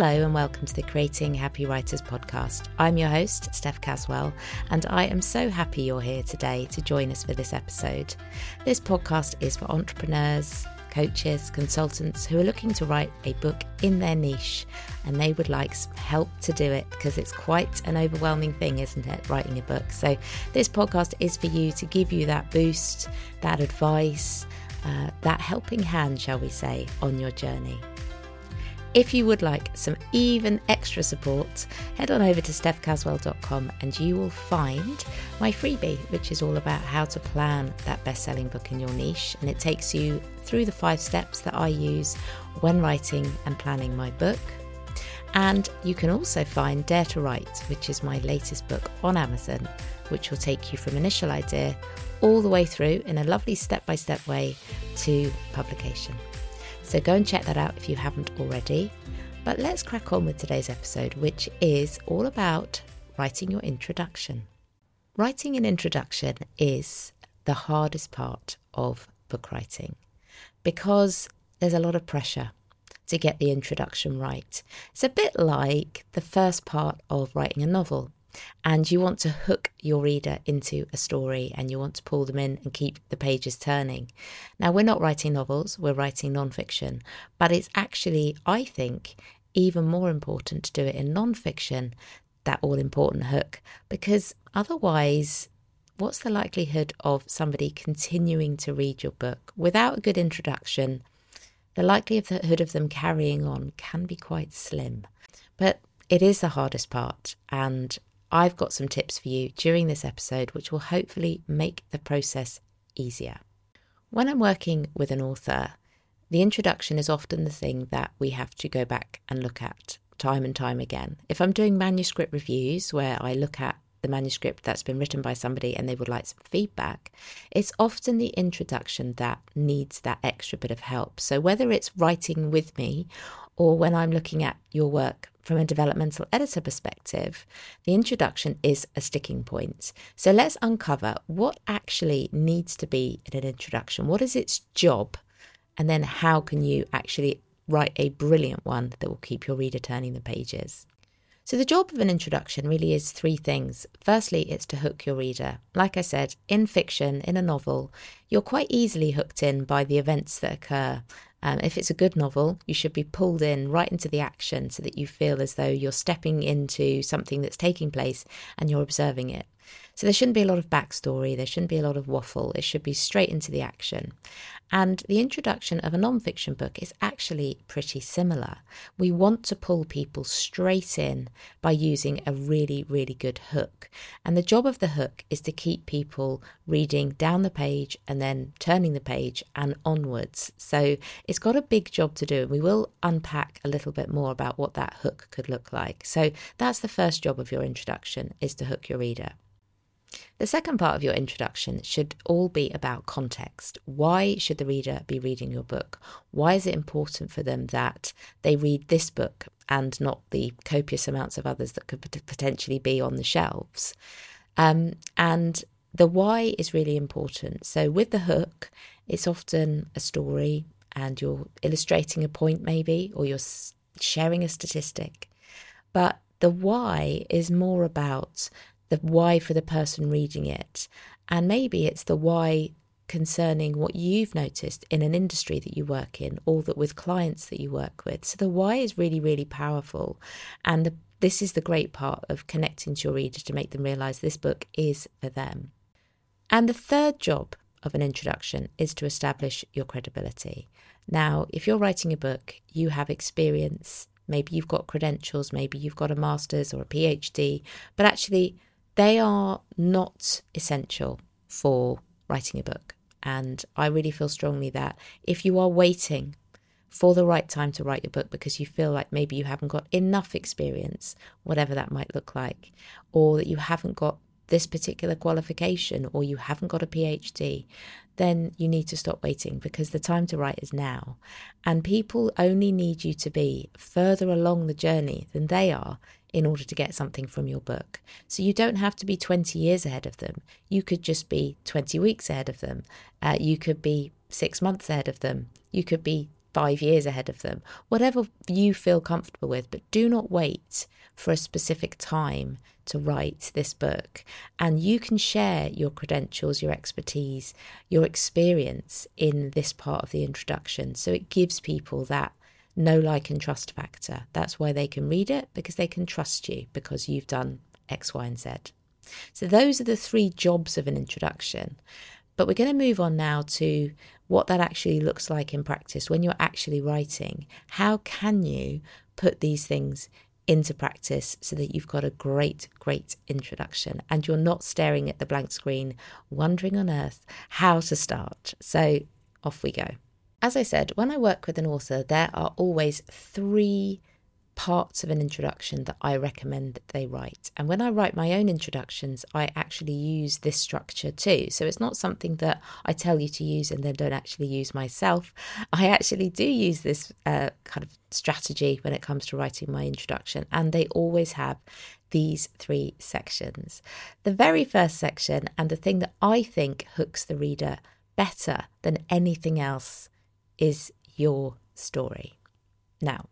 Hello, and welcome to the Creating Happy Writers podcast. I'm your host, Steph Caswell, and I am so happy you're here today to join us for this episode. This podcast is for entrepreneurs, coaches, consultants who are looking to write a book in their niche and they would like help to do it because it's quite an overwhelming thing, isn't it, writing a book? So, this podcast is for you to give you that boost, that advice, uh, that helping hand, shall we say, on your journey. If you would like some even extra support, head on over to stephcaswell.com and you will find my freebie, which is all about how to plan that best selling book in your niche. And it takes you through the five steps that I use when writing and planning my book. And you can also find Dare to Write, which is my latest book on Amazon, which will take you from initial idea all the way through in a lovely step by step way to publication. So go and check that out if you haven't already. But let's crack on with today's episode, which is all about writing your introduction. Writing an introduction is the hardest part of book writing because there's a lot of pressure to get the introduction right. It's a bit like the first part of writing a novel and you want to hook your reader into a story and you want to pull them in and keep the pages turning. Now, we're not writing novels, we're writing non-fiction, but it's actually, I think, even more important to do it in non-fiction, that all important hook, because otherwise, what's the likelihood of somebody continuing to read your book without a good introduction? The likelihood of them carrying on can be quite slim. But it is the hardest part, and I've got some tips for you during this episode, which will hopefully make the process easier. When I'm working with an author, the introduction is often the thing that we have to go back and look at time and time again. If I'm doing manuscript reviews where I look at the manuscript that's been written by somebody and they would like some feedback, it's often the introduction that needs that extra bit of help. So, whether it's writing with me or when I'm looking at your work from a developmental editor perspective, the introduction is a sticking point. So let's uncover what actually needs to be in an introduction. What is its job? And then how can you actually write a brilliant one that will keep your reader turning the pages? So, the job of an introduction really is three things. Firstly, it's to hook your reader. Like I said, in fiction, in a novel, you're quite easily hooked in by the events that occur. Um, if it's a good novel, you should be pulled in right into the action so that you feel as though you're stepping into something that's taking place and you're observing it. So there shouldn't be a lot of backstory, there shouldn't be a lot of waffle, it should be straight into the action. And the introduction of a non-fiction book is actually pretty similar. We want to pull people straight in by using a really, really good hook. And the job of the hook is to keep people reading down the page and then turning the page and onwards. So it's got a big job to do. We will unpack a little bit more about what that hook could look like. So that's the first job of your introduction is to hook your reader. The second part of your introduction should all be about context. Why should the reader be reading your book? Why is it important for them that they read this book and not the copious amounts of others that could potentially be on the shelves? Um, and the why is really important. So, with the hook, it's often a story and you're illustrating a point, maybe, or you're sharing a statistic. But the why is more about the why for the person reading it. And maybe it's the why concerning what you've noticed in an industry that you work in or that with clients that you work with. So the why is really, really powerful. And the, this is the great part of connecting to your reader to make them realize this book is for them. And the third job of an introduction is to establish your credibility. Now, if you're writing a book, you have experience, maybe you've got credentials, maybe you've got a master's or a PhD, but actually, they are not essential for writing a book. And I really feel strongly that if you are waiting for the right time to write your book because you feel like maybe you haven't got enough experience, whatever that might look like, or that you haven't got this particular qualification or you haven't got a PhD, then you need to stop waiting because the time to write is now. And people only need you to be further along the journey than they are in order to get something from your book. So you don't have to be 20 years ahead of them. You could just be 20 weeks ahead of them. Uh, you could be six months ahead of them. You could be five years ahead of them, whatever you feel comfortable with, but do not wait for a specific time to write this book. And you can share your credentials, your expertise, your experience in this part of the introduction. So it gives people that know, like, and trust factor. That's why they can read it because they can trust you because you've done X, Y, and Z. So those are the three jobs of an introduction. But we're going to move on now to what that actually looks like in practice when you're actually writing. How can you put these things into practice so that you've got a great, great introduction and you're not staring at the blank screen, wondering on earth how to start. So off we go. As I said, when I work with an author, there are always three parts of an introduction that I recommend that they write. And when I write my own introductions, I actually use this structure too. So it's not something that I tell you to use and then don't actually use myself. I actually do use this uh, kind of strategy when it comes to writing my introduction, and they always have these three sections. The very first section, and the thing that I think hooks the reader better than anything else, is your story. Now,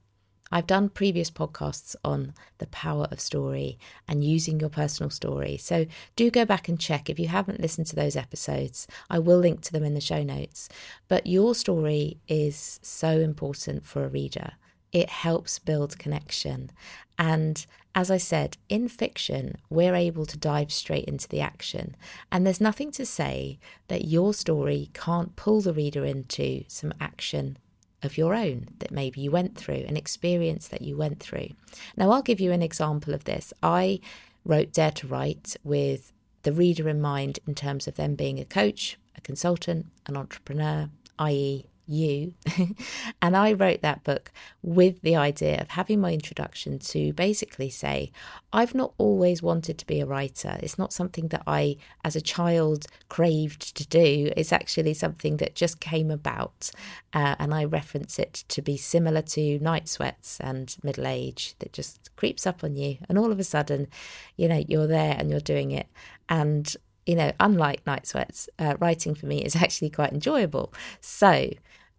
I've done previous podcasts on the power of story and using your personal story. So do go back and check. If you haven't listened to those episodes, I will link to them in the show notes. But your story is so important for a reader. It helps build connection. And as I said, in fiction, we're able to dive straight into the action. And there's nothing to say that your story can't pull the reader into some action of your own that maybe you went through, an experience that you went through. Now, I'll give you an example of this. I wrote Dare to Write with the reader in mind in terms of them being a coach, a consultant, an entrepreneur, i.e., you. and I wrote that book with the idea of having my introduction to basically say, I've not always wanted to be a writer. It's not something that I, as a child, craved to do. It's actually something that just came about. Uh, and I reference it to be similar to night sweats and middle age that just creeps up on you. And all of a sudden, you know, you're there and you're doing it. And you know, unlike night sweats, uh, writing for me is actually quite enjoyable. So,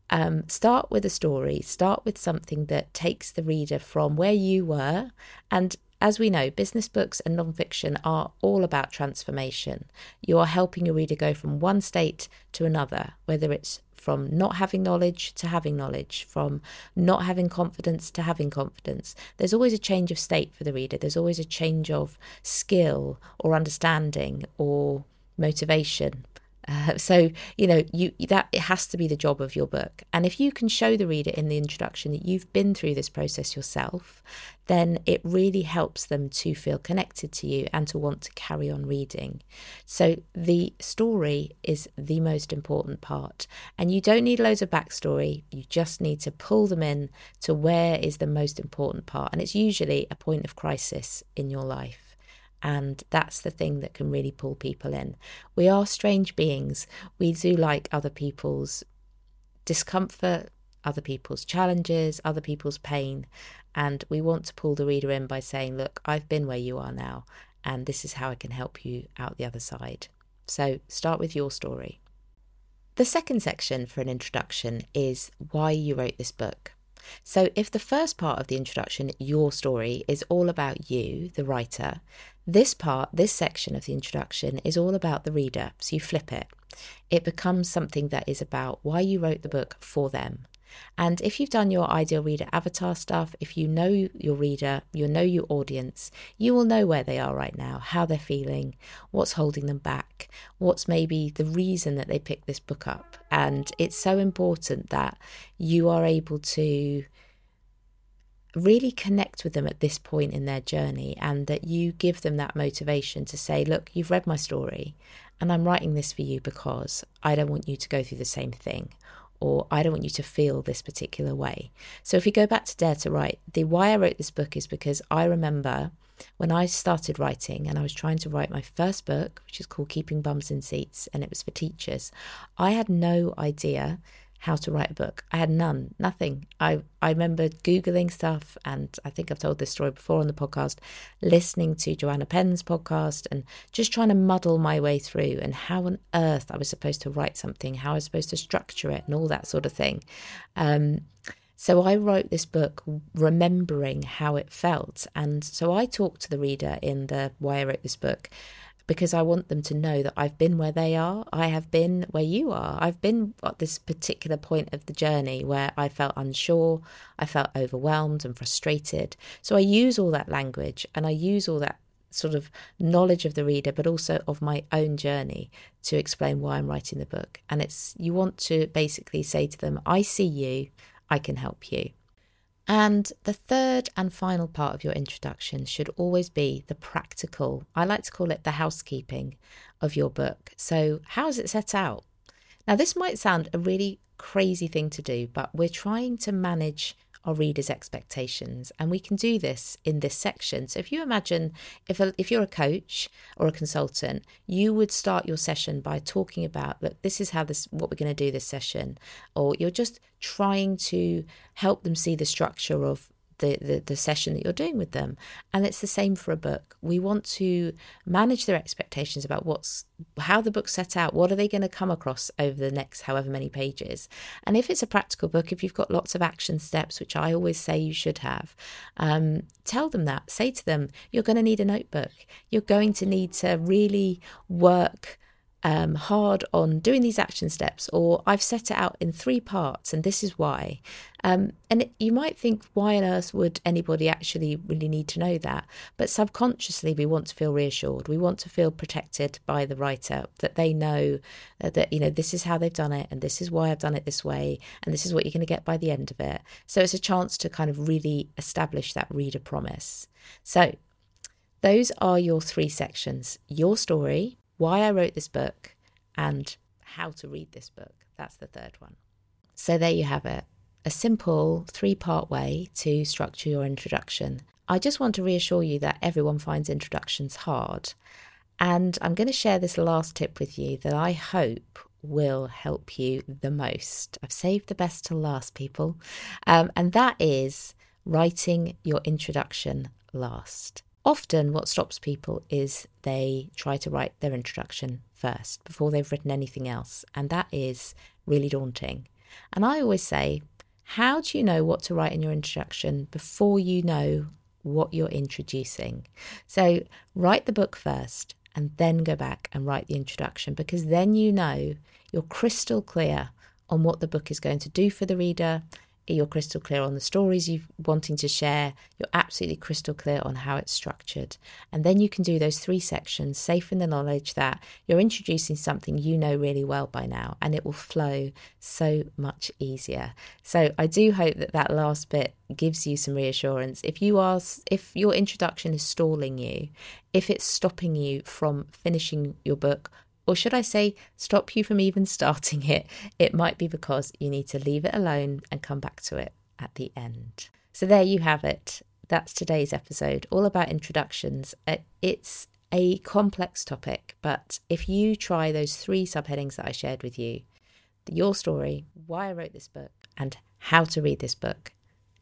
um, start with a story, start with something that takes the reader from where you were. And as we know, business books and nonfiction are all about transformation. You are helping your reader go from one state to another, whether it's from not having knowledge to having knowledge, from not having confidence to having confidence. There's always a change of state for the reader, there's always a change of skill or understanding or motivation. Uh, so you know you that it has to be the job of your book. And if you can show the reader in the introduction that you've been through this process yourself then it really helps them to feel connected to you and to want to carry on reading. So the story is the most important part. And you don't need loads of backstory. You just need to pull them in to where is the most important part. And it's usually a point of crisis in your life and that's the thing that can really pull people in. We are strange beings. We do like other people's discomfort, other people's challenges, other people's pain. And we want to pull the reader in by saying, Look, I've been where you are now, and this is how I can help you out the other side. So start with your story. The second section for an introduction is why you wrote this book. So, if the first part of the introduction, your story, is all about you, the writer, this part, this section of the introduction, is all about the reader. So you flip it. It becomes something that is about why you wrote the book for them. And if you've done your ideal reader avatar stuff, if you know your reader, you know your audience, you will know where they are right now, how they're feeling, what's holding them back, what's maybe the reason that they picked this book up. And it's so important that you are able to really connect with them at this point in their journey and that you give them that motivation to say, look, you've read my story and I'm writing this for you because I don't want you to go through the same thing or I don't want you to feel this particular way. So if we go back to Dare to Write, the why I wrote this book is because I remember when I started writing and I was trying to write my first book, which is called Keeping Bums in Seats, and it was for teachers, I had no idea how to write a book. I had none, nothing. I, I remember Googling stuff, and I think I've told this story before on the podcast, listening to Joanna Penn's podcast and just trying to muddle my way through and how on earth I was supposed to write something, how I was supposed to structure it, and all that sort of thing. Um, so I wrote this book remembering how it felt. And so I talk to the reader in the why I wrote this book because I want them to know that I've been where they are. I have been where you are. I've been at this particular point of the journey where I felt unsure, I felt overwhelmed and frustrated. So I use all that language and I use all that sort of knowledge of the reader, but also of my own journey to explain why I'm writing the book. And it's you want to basically say to them, I see you, I can help you. And the third and final part of your introduction should always be the practical, I like to call it the housekeeping of your book. So, how is it set out? Now, this might sound a really crazy thing to do, but we're trying to manage our readers' expectations. And we can do this in this section. So if you imagine if a, if you're a coach or a consultant, you would start your session by talking about look, this is how this what we're going to do this session, or you're just trying to help them see the structure of the, the, the session that you're doing with them. And it's the same for a book. We want to manage their expectations about what's how the book's set out, what are they going to come across over the next however many pages. And if it's a practical book, if you've got lots of action steps, which I always say you should have, um, tell them that. Say to them, you're going to need a notebook. You're going to need to really work um, hard on doing these action steps, or I've set it out in three parts, and this is why. Um, and it, you might think, why on earth would anybody actually really need to know that? But subconsciously, we want to feel reassured. We want to feel protected by the writer that they know that, that you know this is how they've done it, and this is why I've done it this way, and this is what you're going to get by the end of it. So it's a chance to kind of really establish that reader promise. So those are your three sections: your story why I wrote this book, and how to read this book. That's the third one. So there you have it a simple three part way to structure your introduction. I just want to reassure you that everyone finds introductions hard. And I'm going to share this last tip with you that I hope will help you the most. I've saved the best to last, people. Um, and that is writing your introduction last. Often, what stops people is they try to write their introduction first before they've written anything else, and that is really daunting. And I always say, how do you know what to write in your introduction before you know what you're introducing? So, write the book first and then go back and write the introduction because then you know you're crystal clear on what the book is going to do for the reader you're crystal clear on the stories you're wanting to share, you're absolutely crystal clear on how it's structured. And then you can do those three sections, safe in the knowledge that you're introducing something you know really well by now, and it will flow so much easier. So I do hope that that last bit gives you some reassurance. If you are, if your introduction is stalling you, if it's stopping you from finishing your book or should I say, stop you from even starting it, it might be because you need to leave it alone and come back to it at the end. So there you have it. That's today's episode, all about introductions. Uh, it's a complex topic, but if you try those three subheadings that I shared with you your story, why I wrote this book, and how to read this book.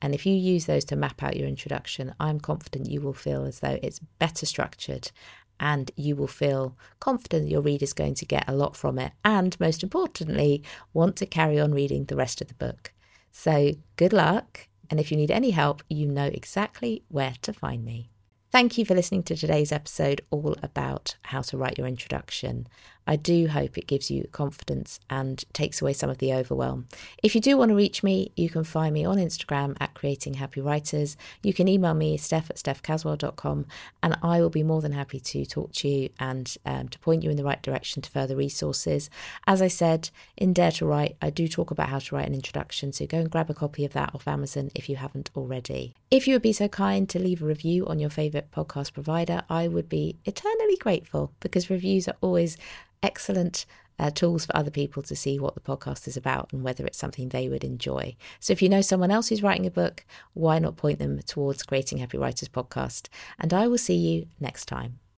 And if you use those to map out your introduction, I'm confident you will feel as though it's better structured and you will feel confident that your reader's going to get a lot from it. And most importantly want to carry on reading the rest of the book. So good luck and if you need any help you know exactly where to find me. Thank you for listening to today's episode all about how to write your introduction I do hope it gives you confidence and takes away some of the overwhelm. If you do want to reach me, you can find me on Instagram at Creating Happy Writers. You can email me, steph at stephcaswell.com, and I will be more than happy to talk to you and um, to point you in the right direction to further resources. As I said, in Dare to Write, I do talk about how to write an introduction, so go and grab a copy of that off Amazon if you haven't already. If you would be so kind to leave a review on your favourite podcast provider, I would be eternally grateful because reviews are always excellent uh, tools for other people to see what the podcast is about and whether it's something they would enjoy. So if you know someone else who's writing a book, why not point them towards Creating Happy Writers podcast? And I will see you next time.